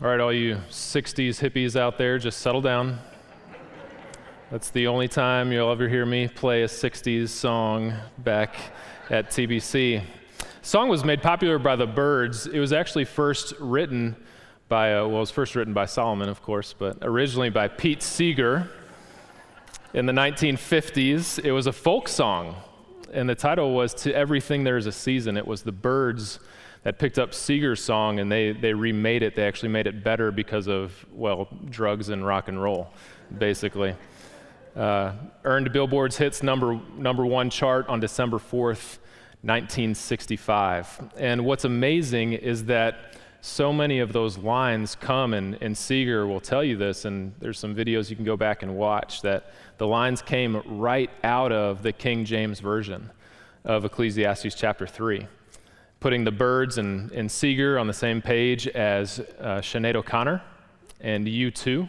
All right, all you 60s hippies out there, just settle down. That's the only time you'll ever hear me play a 60s song back at TBC. The song was made popular by the Byrds. It was actually first written by, uh, well, it was first written by Solomon, of course, but originally by Pete Seeger in the 1950s. It was a folk song, and the title was To Everything There Is a Season. It was the Byrds that picked up Seeger's song and they, they remade it. They actually made it better because of, well, drugs and rock and roll, basically. Uh, earned Billboard's hits number, number one chart on December 4th, 1965. And what's amazing is that so many of those lines come, and, and Seeger will tell you this, and there's some videos you can go back and watch, that the lines came right out of the King James Version of Ecclesiastes chapter 3 putting the Byrds and, and Seeger on the same page as uh, Sinead O'Connor and U2,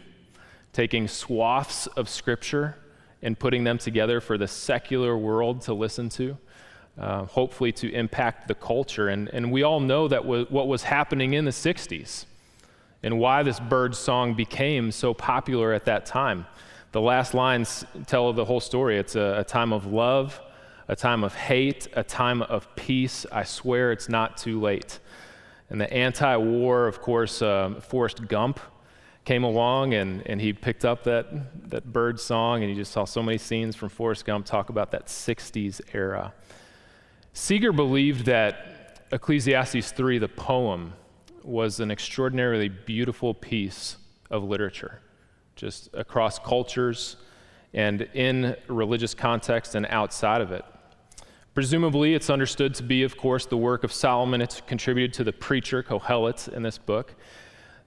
taking swaths of Scripture and putting them together for the secular world to listen to, uh, hopefully to impact the culture. And, and we all know that w- what was happening in the 60s and why this Byrds song became so popular at that time. The last lines tell the whole story. It's a, a time of love a time of hate, a time of peace. I swear it's not too late. And the anti war, of course, um, Forrest Gump came along and, and he picked up that, that bird song, and you just saw so many scenes from Forrest Gump talk about that 60s era. Seeger believed that Ecclesiastes 3, the poem, was an extraordinarily beautiful piece of literature, just across cultures and in religious context and outside of it. Presumably, it's understood to be, of course, the work of Solomon. It's contributed to the preacher, Kohelet, in this book.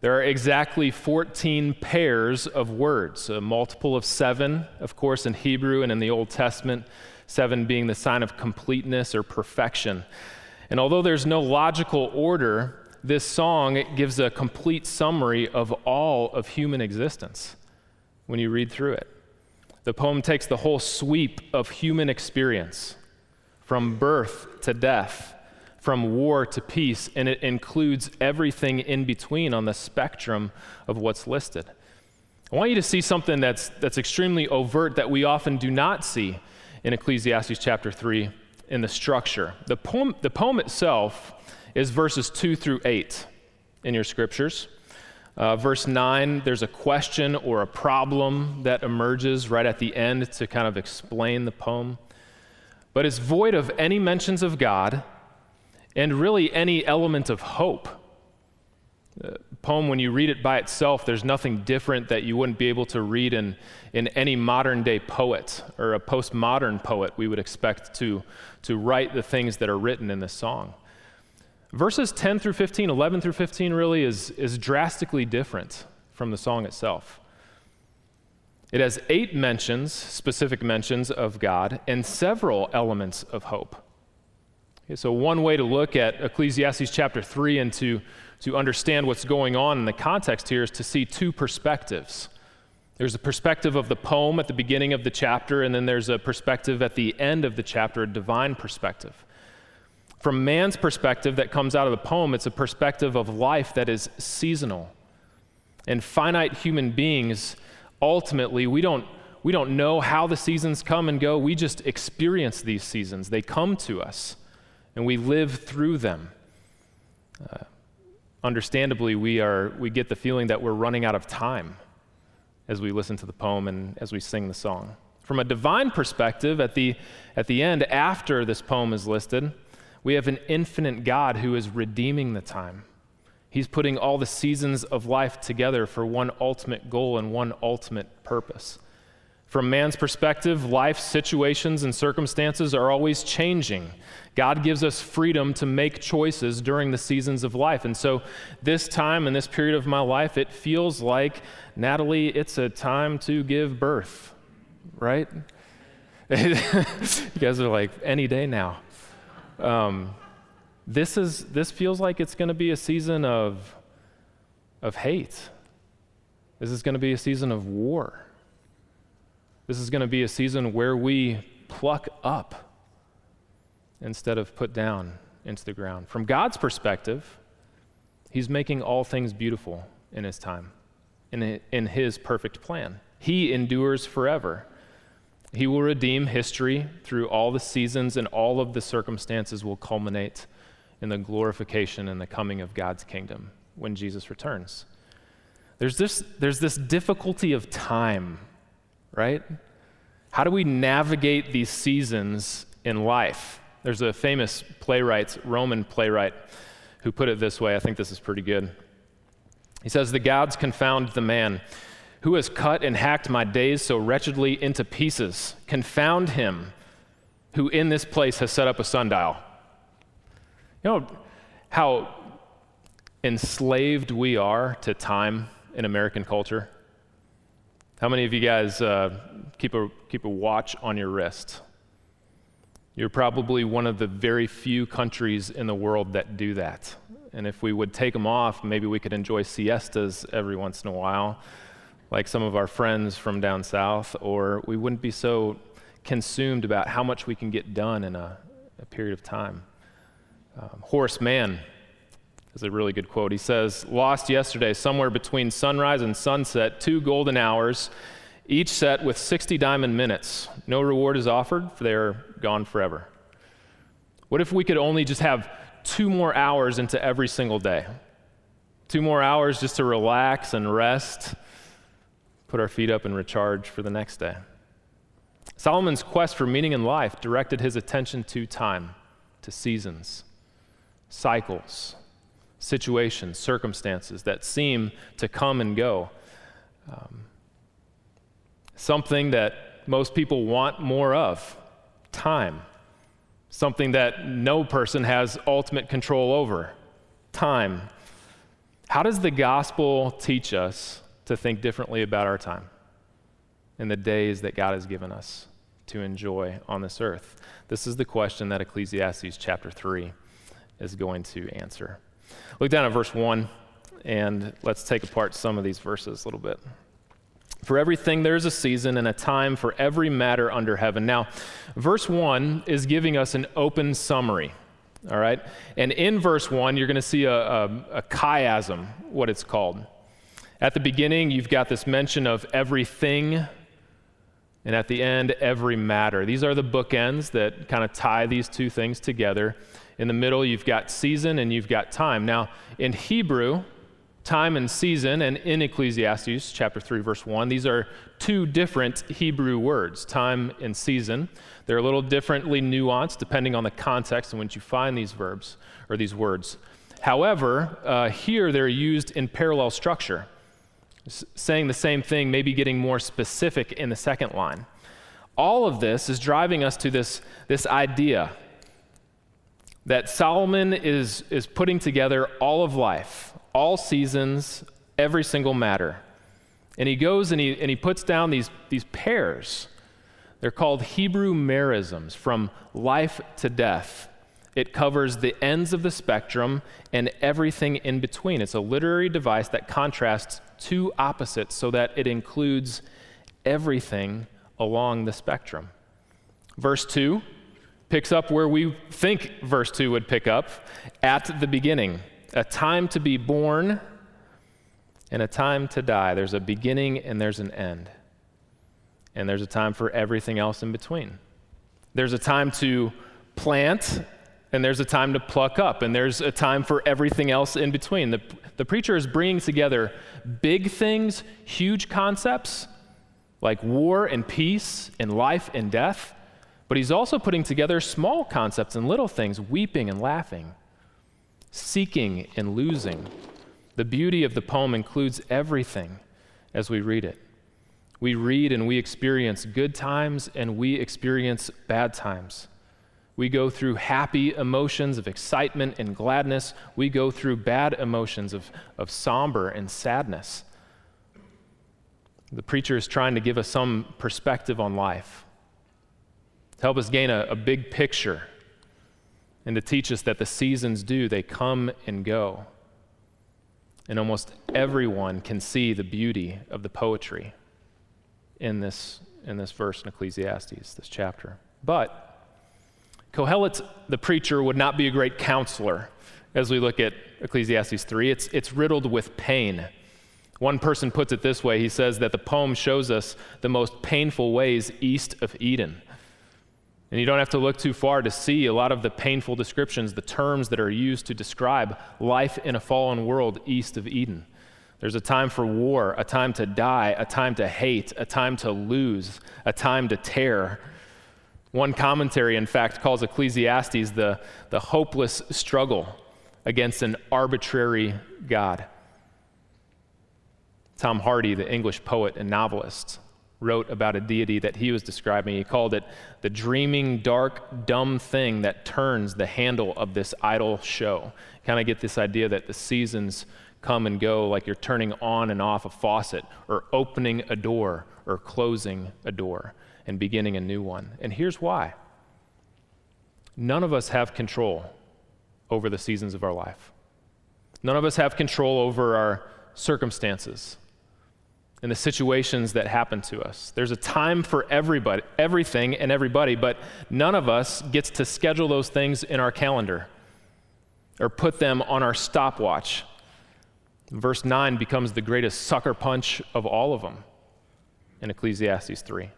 There are exactly 14 pairs of words, a multiple of seven, of course, in Hebrew and in the Old Testament, seven being the sign of completeness or perfection. And although there's no logical order, this song gives a complete summary of all of human existence when you read through it. The poem takes the whole sweep of human experience from birth to death, from war to peace, and it includes everything in between on the spectrum of what's listed. I want you to see something that's, that's extremely overt that we often do not see in Ecclesiastes chapter 3 in the structure. The poem, the poem itself is verses 2 through 8 in your scriptures. Uh, verse 9, there's a question or a problem that emerges right at the end to kind of explain the poem but is void of any mentions of God and really any element of hope. The poem, when you read it by itself, there's nothing different that you wouldn't be able to read in, in any modern day poet or a postmodern poet we would expect to, to write the things that are written in this song. Verses 10 through 15, 11 through 15 really is, is drastically different from the song itself. It has eight mentions, specific mentions of God, and several elements of hope. Okay, so, one way to look at Ecclesiastes chapter 3 and to, to understand what's going on in the context here is to see two perspectives. There's a perspective of the poem at the beginning of the chapter, and then there's a perspective at the end of the chapter, a divine perspective. From man's perspective that comes out of the poem, it's a perspective of life that is seasonal. And finite human beings ultimately, we don't, we don't know how the seasons come and go. We just experience these seasons. They come to us, and we live through them. Uh, understandably, we, are, we get the feeling that we're running out of time as we listen to the poem and as we sing the song. From a divine perspective, at the, at the end, after this poem is listed, we have an infinite God who is redeeming the time. He's putting all the seasons of life together for one ultimate goal and one ultimate purpose. From man's perspective, life situations and circumstances are always changing. God gives us freedom to make choices during the seasons of life. And so, this time and this period of my life, it feels like, Natalie, it's a time to give birth, right? you guys are like, any day now. Um, this, is, this feels like it's going to be a season of, of hate. This is going to be a season of war. This is going to be a season where we pluck up instead of put down into the ground. From God's perspective, He's making all things beautiful in his time, in, in his perfect plan. He endures forever. He will redeem history through all the seasons, and all of the circumstances will culminate in the glorification and the coming of God's kingdom when Jesus returns. There's this, there's this difficulty of time, right? How do we navigate these seasons in life? There's a famous playwright, Roman playwright, who put it this way. I think this is pretty good. He says, The gods confound the man. Who has cut and hacked my days so wretchedly into pieces? Confound him who in this place has set up a sundial. You know how enslaved we are to time in American culture? How many of you guys uh, keep, a, keep a watch on your wrist? You're probably one of the very few countries in the world that do that. And if we would take them off, maybe we could enjoy siestas every once in a while, like some of our friends from down south, or we wouldn't be so consumed about how much we can get done in a, a period of time. Um, Horace Mann is a really good quote. He says, Lost yesterday, somewhere between sunrise and sunset, two golden hours, each set with 60 diamond minutes. No reward is offered, for they are gone forever. What if we could only just have two more hours into every single day? Two more hours just to relax and rest, put our feet up and recharge for the next day. Solomon's quest for meaning in life directed his attention to time, to seasons, cycles, situations, circumstances that seem to come and go. Um, something that most people want more of time. Something that no person has ultimate control over time. How does the gospel teach us to think differently about our time and the days that God has given us to enjoy on this earth? This is the question that Ecclesiastes chapter 3 is going to answer. Look down at verse 1, and let's take apart some of these verses a little bit. For everything there is a season and a time for every matter under heaven. Now, verse 1 is giving us an open summary, all right? And in verse 1, you're going to see a, a, a chiasm, what it's called. At the beginning, you've got this mention of everything, and at the end, every matter. These are the bookends that kind of tie these two things together. In the middle, you've got season and you've got time. Now, in Hebrew, time and season, and in Ecclesiastes chapter 3, verse 1, these are two different Hebrew words, time and season. They're a little differently nuanced depending on the context in which you find these verbs or these words. However, uh, here they're used in parallel structure, S- saying the same thing, maybe getting more specific in the second line. All of this is driving us to this, this idea that Solomon is, is putting together all of life, all seasons, every single matter. And he goes and he, and he puts down these, these pairs. They're called Hebrew merisms, from life to death. It covers the ends of the spectrum and everything in between. It's a literary device that contrasts two opposites so that it includes everything along the spectrum. Verse 2 picks up where we think verse 2 would pick up at the beginning a time to be born and a time to die. There's a beginning and there's an end. And there's a time for everything else in between. There's a time to plant and there's a time to pluck up, and there's a time for everything else in between. The, the preacher is bringing together big things, huge concepts like war and peace and life and death but he's also putting together small concepts and little things, weeping and laughing, seeking and losing. The beauty of the poem includes everything as we read it. We read and we experience good times and we experience bad times. We go through happy emotions of excitement and gladness. We go through bad emotions of, of somber and sadness. The preacher is trying to give us some perspective on life to help us gain a, a big picture and to teach us that the seasons do, they come and go. And almost everyone can see the beauty of the poetry in this, in this verse in Ecclesiastes, this chapter. But Kohelet, the preacher, would not be a great counselor as we look at Ecclesiastes 3. It's, it's riddled with pain. One person puts it this way he says that the poem shows us the most painful ways east of Eden. And you don't have to look too far to see a lot of the painful descriptions, the terms that are used to describe life in a fallen world east of Eden. There's a time for war, a time to die, a time to hate, a time to lose, a time to tear. One commentary, in fact, calls Ecclesiastes the, the hopeless struggle against an arbitrary God. Tom Hardy, the English poet and novelist, wrote about a deity that he was describing. He called it the dreaming, dark, dumb thing that turns the handle of this idle show. Kind of get this idea that the seasons come and go like you're turning on and off a faucet, or opening a door, or closing a door, and beginning a new one. And here's why none of us have control over the seasons of our life, none of us have control over our circumstances and the situations that happen to us. There's a time for everybody, everything and everybody, but none of us gets to schedule those things in our calendar or put them on our stopwatch. Verse 9 becomes the greatest sucker punch of all of them in Ecclesiastes 3.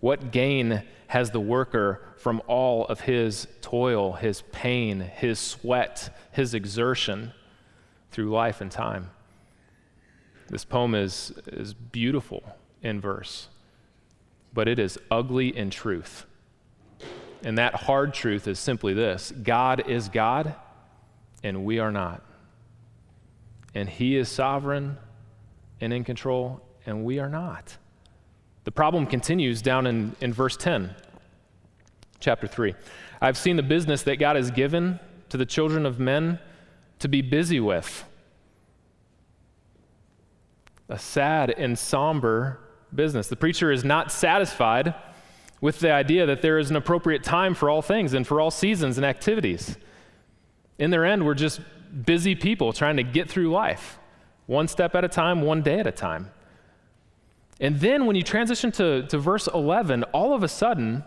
What gain has the worker from all of his toil, his pain, his sweat, his exertion through life and time? This poem is, is beautiful in verse, but it is ugly in truth. And that hard truth is simply this God is God, and we are not. And He is sovereign and in control, and we are not. The problem continues down in, in verse 10, chapter 3. I've seen the business that God has given to the children of men to be busy with a sad and somber business. The preacher is not satisfied with the idea that there is an appropriate time for all things and for all seasons and activities. In their end, we're just busy people trying to get through life, one step at a time, one day at a time. And then when you transition to, to verse 11, all of a sudden,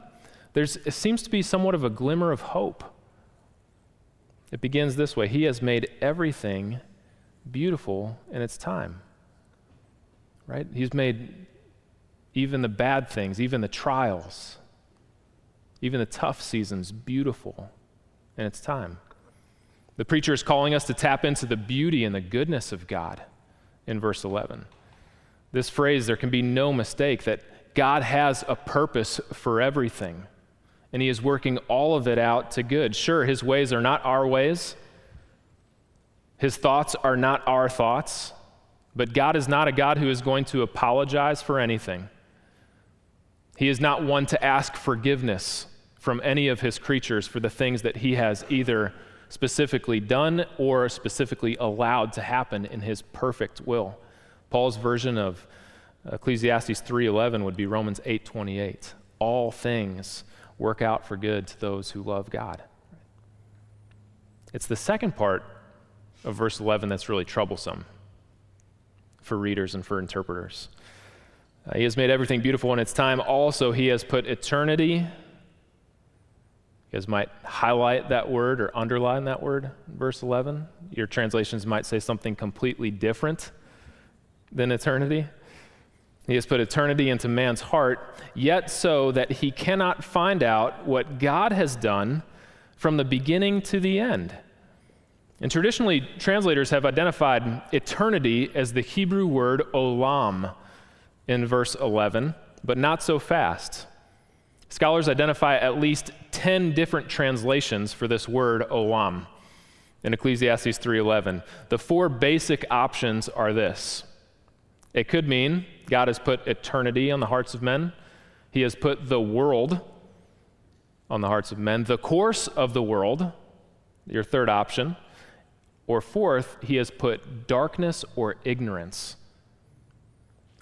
there's, seems to be somewhat of a glimmer of hope. It begins this way He has made everything beautiful in its time right? He's made even the bad things, even the trials, even the tough seasons beautiful in its time. The preacher is calling us to tap into the beauty and the goodness of God in verse 11. This phrase, there can be no mistake that God has a purpose for everything, and He is working all of it out to good. Sure, His ways are not our ways, His thoughts are not our thoughts. But God is not a God who is going to apologize for anything. He is not one to ask forgiveness from any of his creatures for the things that he has either specifically done or specifically allowed to happen in his perfect will. Paul's version of Ecclesiastes 3:11 would be Romans 8:28. All things work out for good to those who love God. It's the second part of verse 11 that's really troublesome for readers and for interpreters. Uh, he has made everything beautiful in its time. Also, He has put eternity. You guys might highlight that word or underline that word, verse 11. Your translations might say something completely different than eternity. He has put eternity into man's heart, yet so that he cannot find out what God has done from the beginning to the end. And traditionally, translators have identified eternity as the Hebrew word olam in verse 11, but not so fast. Scholars identify at least 10 different translations for this word olam in Ecclesiastes 3:11. The four basic options are this. It could mean God has put eternity on the hearts of men. He has put the world on the hearts of men, the course of the world, your third option. Or fourth, he has put darkness or ignorance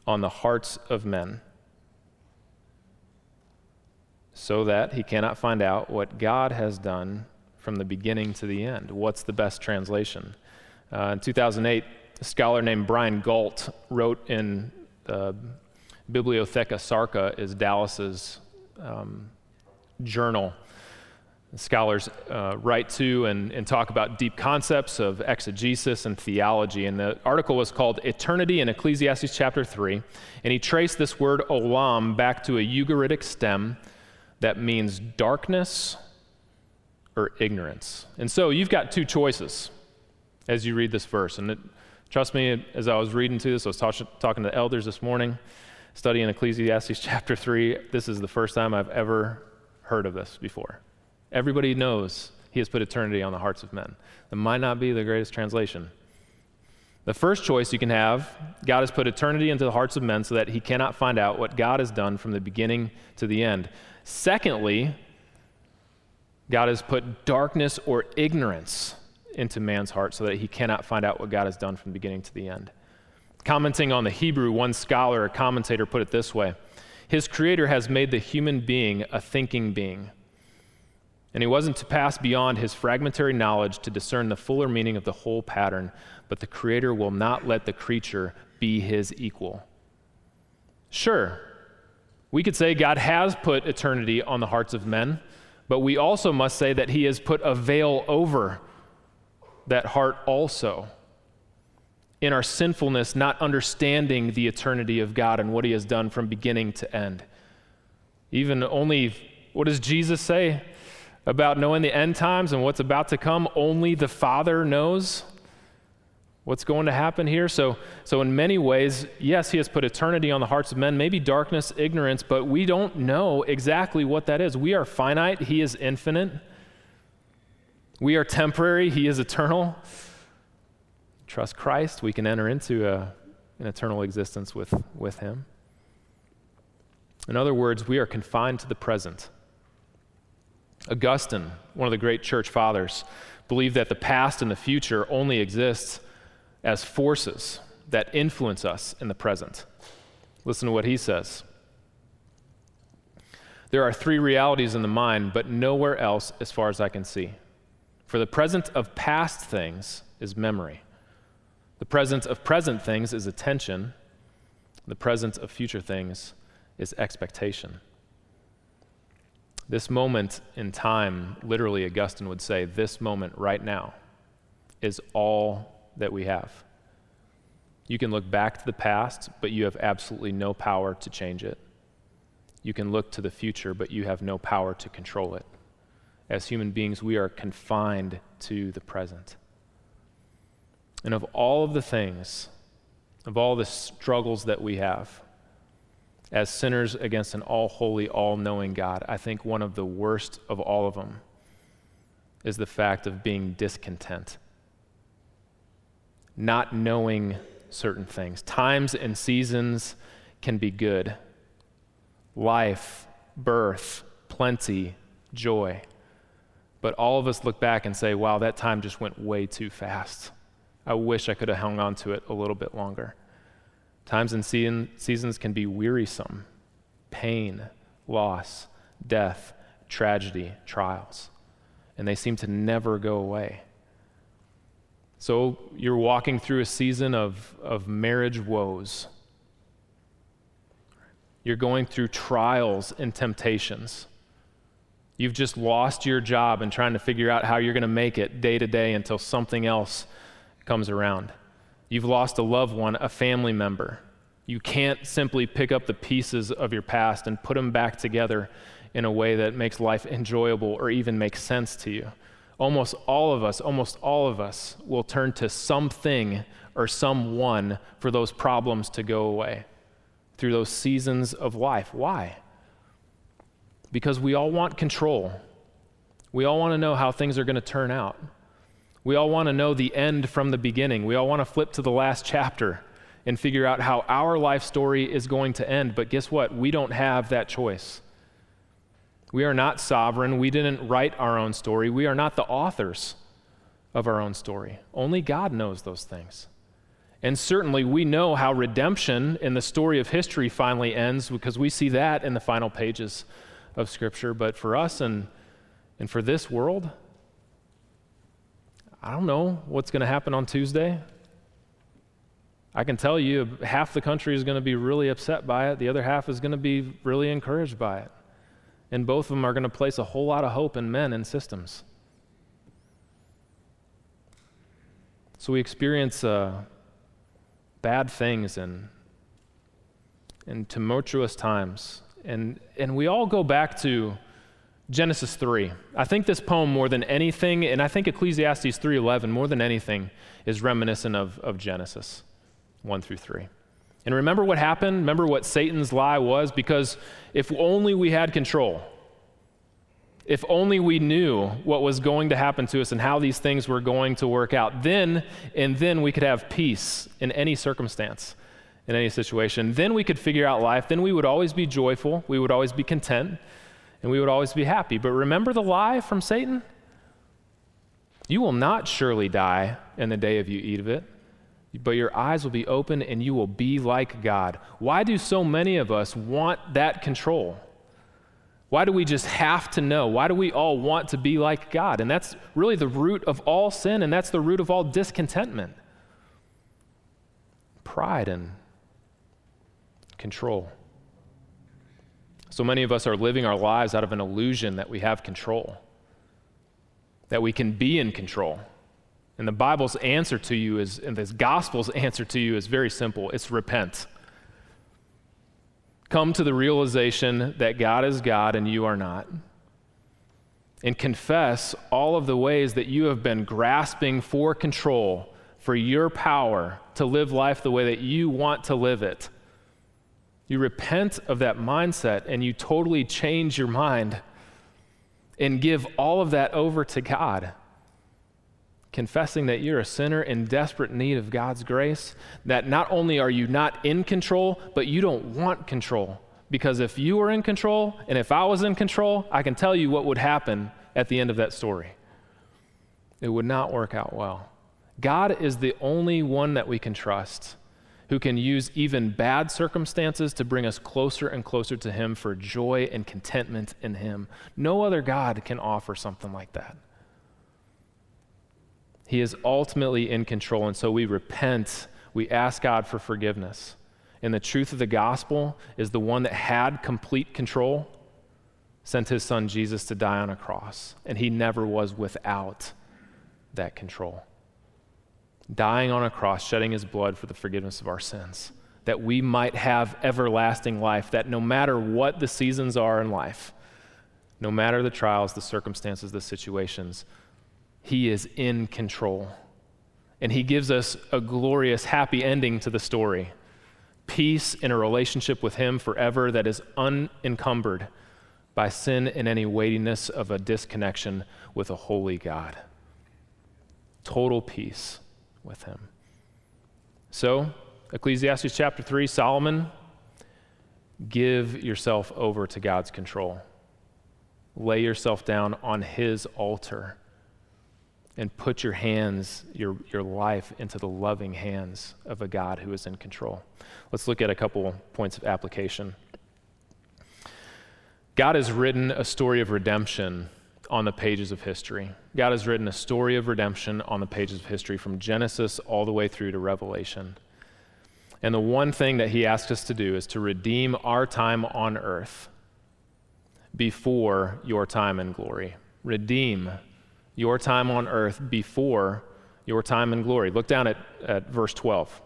on the hearts of men so that he cannot find out what God has done from the beginning to the end. What's the best translation? Uh, in 2008, a scholar named Brian Gault wrote in uh, Bibliotheca Sacra, is Dallas's um, journal. Scholars uh, write to and, and talk about deep concepts of exegesis and theology. And the article was called Eternity in Ecclesiastes chapter 3. And he traced this word olam back to a Ugaritic stem that means darkness or ignorance. And so you've got two choices as you read this verse. And it, trust me, as I was reading to this, I was talk- talking to the elders this morning, studying Ecclesiastes chapter 3. This is the first time I've ever heard of this before. Everybody knows he has put eternity on the hearts of men. That might not be the greatest translation. The first choice you can have God has put eternity into the hearts of men so that he cannot find out what God has done from the beginning to the end. Secondly, God has put darkness or ignorance into man's heart so that he cannot find out what God has done from the beginning to the end. Commenting on the Hebrew, one scholar or commentator put it this way His creator has made the human being a thinking being. And he wasn't to pass beyond his fragmentary knowledge to discern the fuller meaning of the whole pattern, but the creator will not let the creature be his equal. Sure, we could say God has put eternity on the hearts of men, but we also must say that he has put a veil over that heart also. In our sinfulness, not understanding the eternity of God and what he has done from beginning to end. Even only, what does Jesus say about knowing the end times and what's about to come? Only the Father knows what's going to happen here. So, so in many ways, yes, he has put eternity on the hearts of men, maybe darkness, ignorance, but we don't know exactly what that is. We are finite, he is infinite. We are temporary, he is eternal. Trust Christ, we can enter into a, an eternal existence with, with him. In other words, we are confined to the present. Augustine, one of the great church fathers, believed that the past and the future only exists as forces that influence us in the present. Listen to what he says. There are three realities in the mind, but nowhere else as far as I can see. For the presence of past things is memory. The presence of present things is attention. The presence of future things is expectation. This moment in time, literally, Augustine would say, this moment right now is all that we have. You can look back to the past, but you have absolutely no power to change it. You can look to the future, but you have no power to control it. As human beings, we are confined to the present. And of all of the things, of all the struggles that we have, as sinners against an all holy, all knowing God, I think one of the worst of all of them is the fact of being discontent not knowing certain things. Times and seasons can be good life, birth, plenty, joy. But all of us look back and say, wow, that time just went way too fast. I wish I could have hung on to it a little bit longer. Times and seasons can be wearisome pain, loss, death, tragedy, trials. And they seem to never go away. So you're walking through a season of, of marriage woes. You're going through trials and temptations. You've just lost your job and trying to figure out how you're going to make it day to day until something else comes around. You've lost a loved one, a family member. You can't simply pick up the pieces of your past and put them back together in a way that makes life enjoyable or even makes sense to you almost all of us, almost all of us will turn to something or someone for those problems to go away through those seasons of life. Why? Because we all want control. We all want to know how things are going to turn out. We all want to know the end from the beginning. We all want to flip to the last chapter and figure out how our life story is going to end. But guess what? We don't have that choice. We are not sovereign. We didn't write our own story. We are not the authors of our own story. Only God knows those things. And certainly we know how redemption in the story of history finally ends because we see that in the final pages of Scripture. But for us and, and for this world, I don't know what's going to happen on Tuesday. I can tell you half the country is going to be really upset by it, the other half is going to be really encouraged by it. And both of them are going to place a whole lot of hope in men and systems. So we experience uh, bad things and, and tumultuous times. And, and we all go back to Genesis 3. I think this poem more than anything, and I think Ecclesiastes 3.11 more than anything, is reminiscent of, of Genesis 1 through 3. And remember what happened? Remember what Satan's lie was? Because if only we had control, if only we knew what was going to happen to us and how these things were going to work out, then and then we could have peace in any circumstance, in any situation. Then we could figure out life. Then we would always be joyful. We would always be content. And we would always be happy. But remember the lie from Satan? You will not surely die in the day of you eat of it, but your eyes will be open and you will be like God. Why do so many of us want that control? Why do we just have to know? Why do we all want to be like God? And that's really the root of all sin, and that's the root of all discontentment pride and control. So many of us are living our lives out of an illusion that we have control, that we can be in control. And the Bible's answer to you is, and this gospel's answer to you is very simple it's repent come to the realization that God is God and you are not. And confess all of the ways that you have been grasping for control, for your power to live life the way that you want to live it. You repent of that mindset and you totally change your mind and give all of that over to God confessing that you're a sinner in desperate need of God's grace, that not only are you not in control, but you don't want control. Because if you were in control and if I was in control, I can tell you what would happen at the end of that story. It would not work out well. God is the only one that we can trust who can use even bad circumstances to bring us closer and closer to Him for joy and contentment in Him. No other God can offer something like that. He is ultimately in control. And so we repent, we ask God for forgiveness. And the truth of the gospel is the one that had complete control sent his son Jesus to die on a cross. And he never was without that control. Dying on a cross, shedding his blood for the forgiveness of our sins, that we might have everlasting life, that no matter what the seasons are in life, no matter the trials, the circumstances, the situations, he is in control. And He gives us a glorious, happy ending to the story peace in a relationship with Him forever that is unencumbered by sin and any weightiness of a disconnection with a holy God. Total peace with Him. So, Ecclesiastes chapter 3, Solomon, give yourself over to God's control. Lay yourself down on His altar and put your hands, your, your life into the loving hands of a God who is in control. Let's look at a couple points of application. God has written a story of redemption on the pages of history. God has written a story of redemption on the pages of history from Genesis all the way through to Revelation. And the one thing that he asks us to do is to redeem our time on earth before your time in glory. Redeem your time on earth before your time in glory. Look down at, at verse 12.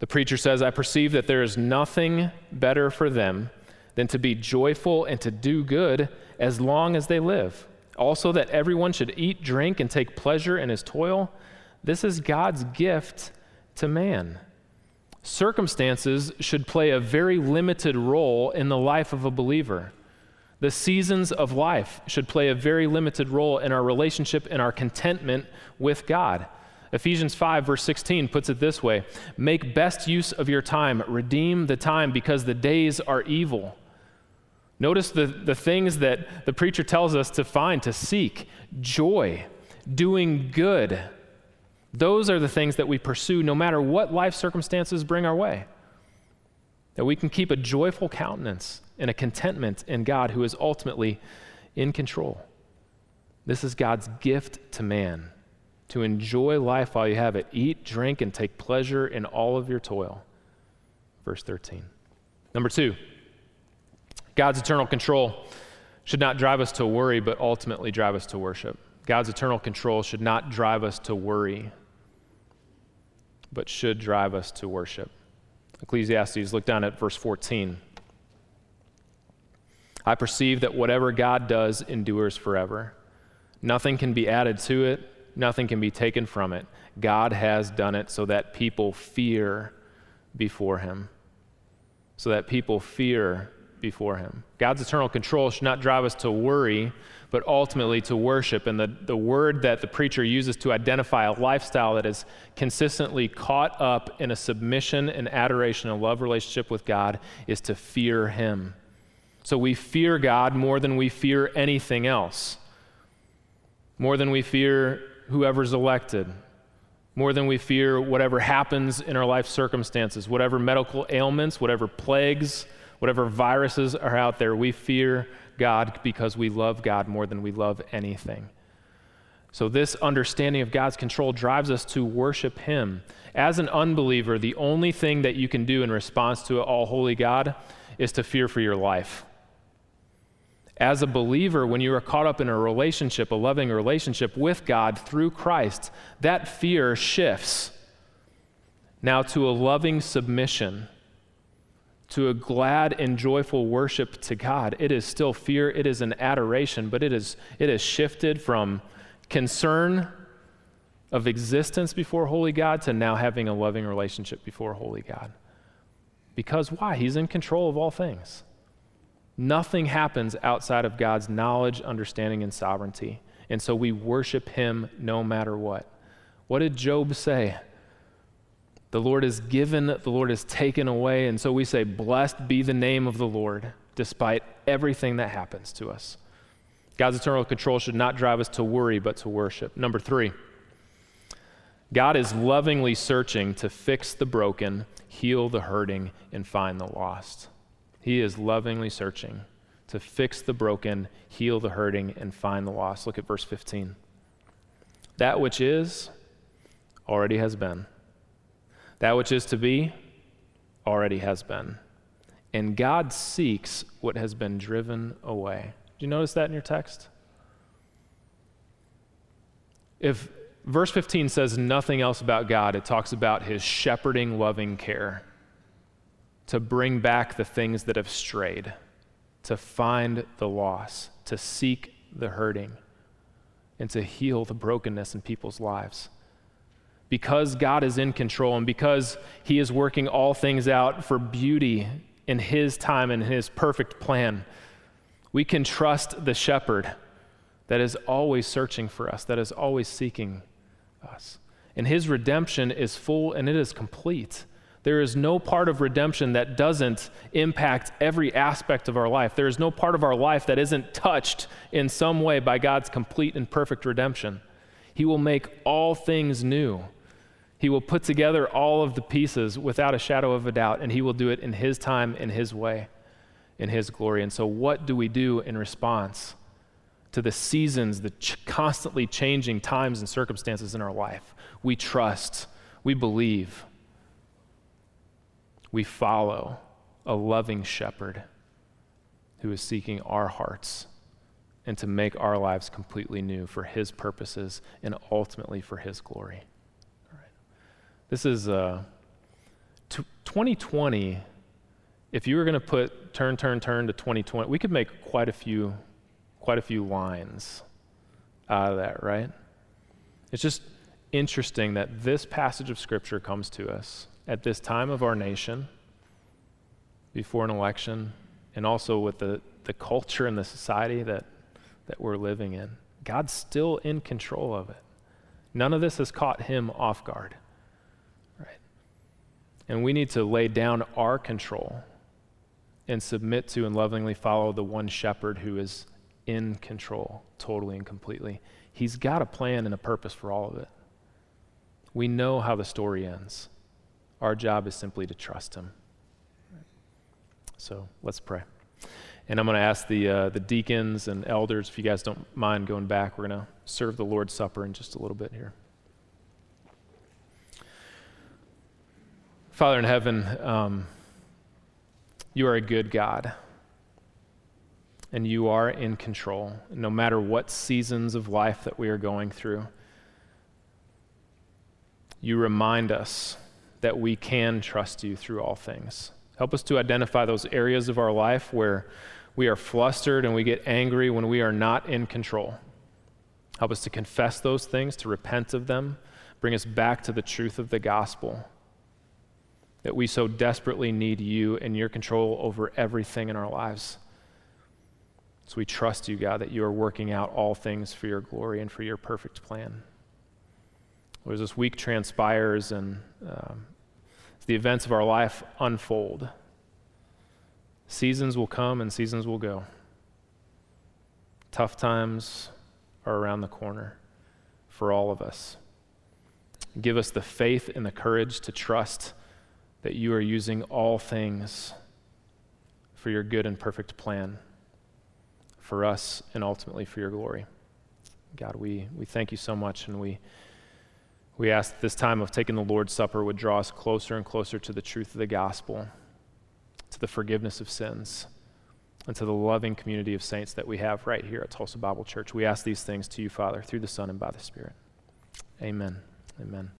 The preacher says, I perceive that there is nothing better for them than to be joyful and to do good as long as they live. Also, that everyone should eat, drink, and take pleasure in his toil. This is God's gift to man. Circumstances should play a very limited role in the life of a believer. The seasons of life should play a very limited role in our relationship and our contentment with God. Ephesians 5, verse 16 puts it this way Make best use of your time, redeem the time because the days are evil. Notice the, the things that the preacher tells us to find, to seek joy, doing good. Those are the things that we pursue no matter what life circumstances bring our way. That we can keep a joyful countenance and a contentment in God who is ultimately in control. This is God's gift to man to enjoy life while you have it. Eat, drink, and take pleasure in all of your toil. Verse 13. Number two, God's eternal control should not drive us to worry, but ultimately drive us to worship. God's eternal control should not drive us to worry, but should drive us to worship. Ecclesiastes, look down at verse 14. I perceive that whatever God does endures forever. Nothing can be added to it, nothing can be taken from it. God has done it so that people fear before him. So that people fear before him. God's eternal control should not drive us to worry, but ultimately to worship. And the, the word that the preacher uses to identify a lifestyle that is consistently caught up in a submission and adoration and love relationship with God is to fear him. So we fear God more than we fear anything else, more than we fear whoever's elected, more than we fear whatever happens in our life circumstances, whatever medical ailments, whatever plagues, whatever viruses are out there. We fear God because we love God more than we love anything. So, this understanding of God's control drives us to worship Him. As an unbeliever, the only thing that you can do in response to all holy God is to fear for your life. As a believer, when you are caught up in a relationship, a loving relationship with God through Christ, that fear shifts now to a loving submission, to a glad and joyful worship to God. It is still fear, it is an adoration, but it is it has shifted from concern of existence before holy God to now having a loving relationship before holy God. Because why? He's in control of all things. Nothing happens outside of God's knowledge, understanding, and sovereignty. And so we worship him no matter what. What did Job say? The Lord is given, the Lord is taken away. And so we say, Blessed be the name of the Lord, despite everything that happens to us. God's eternal control should not drive us to worry, but to worship. Number three, God is lovingly searching to fix the broken, heal the hurting, and find the lost. He is lovingly searching to fix the broken, heal the hurting, and find the lost. Look at verse 15. That which is already has been. That which is to be already has been. And God seeks what has been driven away. Do you notice that in your text? If verse 15 says nothing else about God, it talks about his shepherding, loving care to bring back the things that have strayed, to find the loss, to seek the hurting, and to heal the brokenness in people's lives. Because God is in control and because He is working all things out for beauty in His time and His perfect plan, we can trust the shepherd that is always searching for us, that is always seeking us. And His redemption is full and it is complete. There is no part of redemption that doesn't impact every aspect of our life. There is no part of our life that isn't touched in some way by God's complete and perfect redemption. He will make all things new. He will put together all of the pieces without a shadow of a doubt, and He will do it in His time, in His way, in His glory. And so, what do we do in response to the seasons, the ch- constantly changing times and circumstances in our life? We trust, we believe we follow a loving shepherd who is seeking our hearts and to make our lives completely new for his purposes and ultimately for his glory. This is uh, t- 2020. If you were going to put turn, turn, turn to 2020, we could make quite a few, quite a few lines out of that, right? It's just interesting that this passage of Scripture comes to us at this time of our nation, before an election, and also with the, the culture and the society that, that we're living in. God's still in control of it. None of this has caught him off guard. And we need to lay down our control and submit to and lovingly follow the one shepherd who is in control totally and completely. He's got a plan and a purpose for all of it. We know how the story ends. Our job is simply to trust Him. So let's pray. And I'm going to ask the, uh, the deacons and elders, if you guys don't mind going back, we're going to serve the Lord's Supper in just a little bit here. Father in heaven, um, you are a good God. and you are in control, no matter what seasons of life that we are going through. You remind us that we can trust you through all things. Help us to identify those areas of our life where we are flustered and we get angry when we are not in control. Help us to confess those things, to repent of them, bring us back to the truth of the gospel. That we so desperately need you and your control over everything in our lives. So we trust you, God, that you are working out all things for your glory and for your perfect plan. As this week transpires and um, as the events of our life unfold, seasons will come and seasons will go. Tough times are around the corner for all of us. Give us the faith and the courage to trust that you are using all things for your good and perfect plan for us and ultimately for your glory. God, we, we thank you so much, and we, we ask that this time of taking the Lord's Supper would draw us closer and closer to the truth of the gospel, to the forgiveness of sins, and to the loving community of saints that we have right here at Tulsa Bible Church. We ask these things to you, Father, through the Son and by the Spirit. Amen. Amen.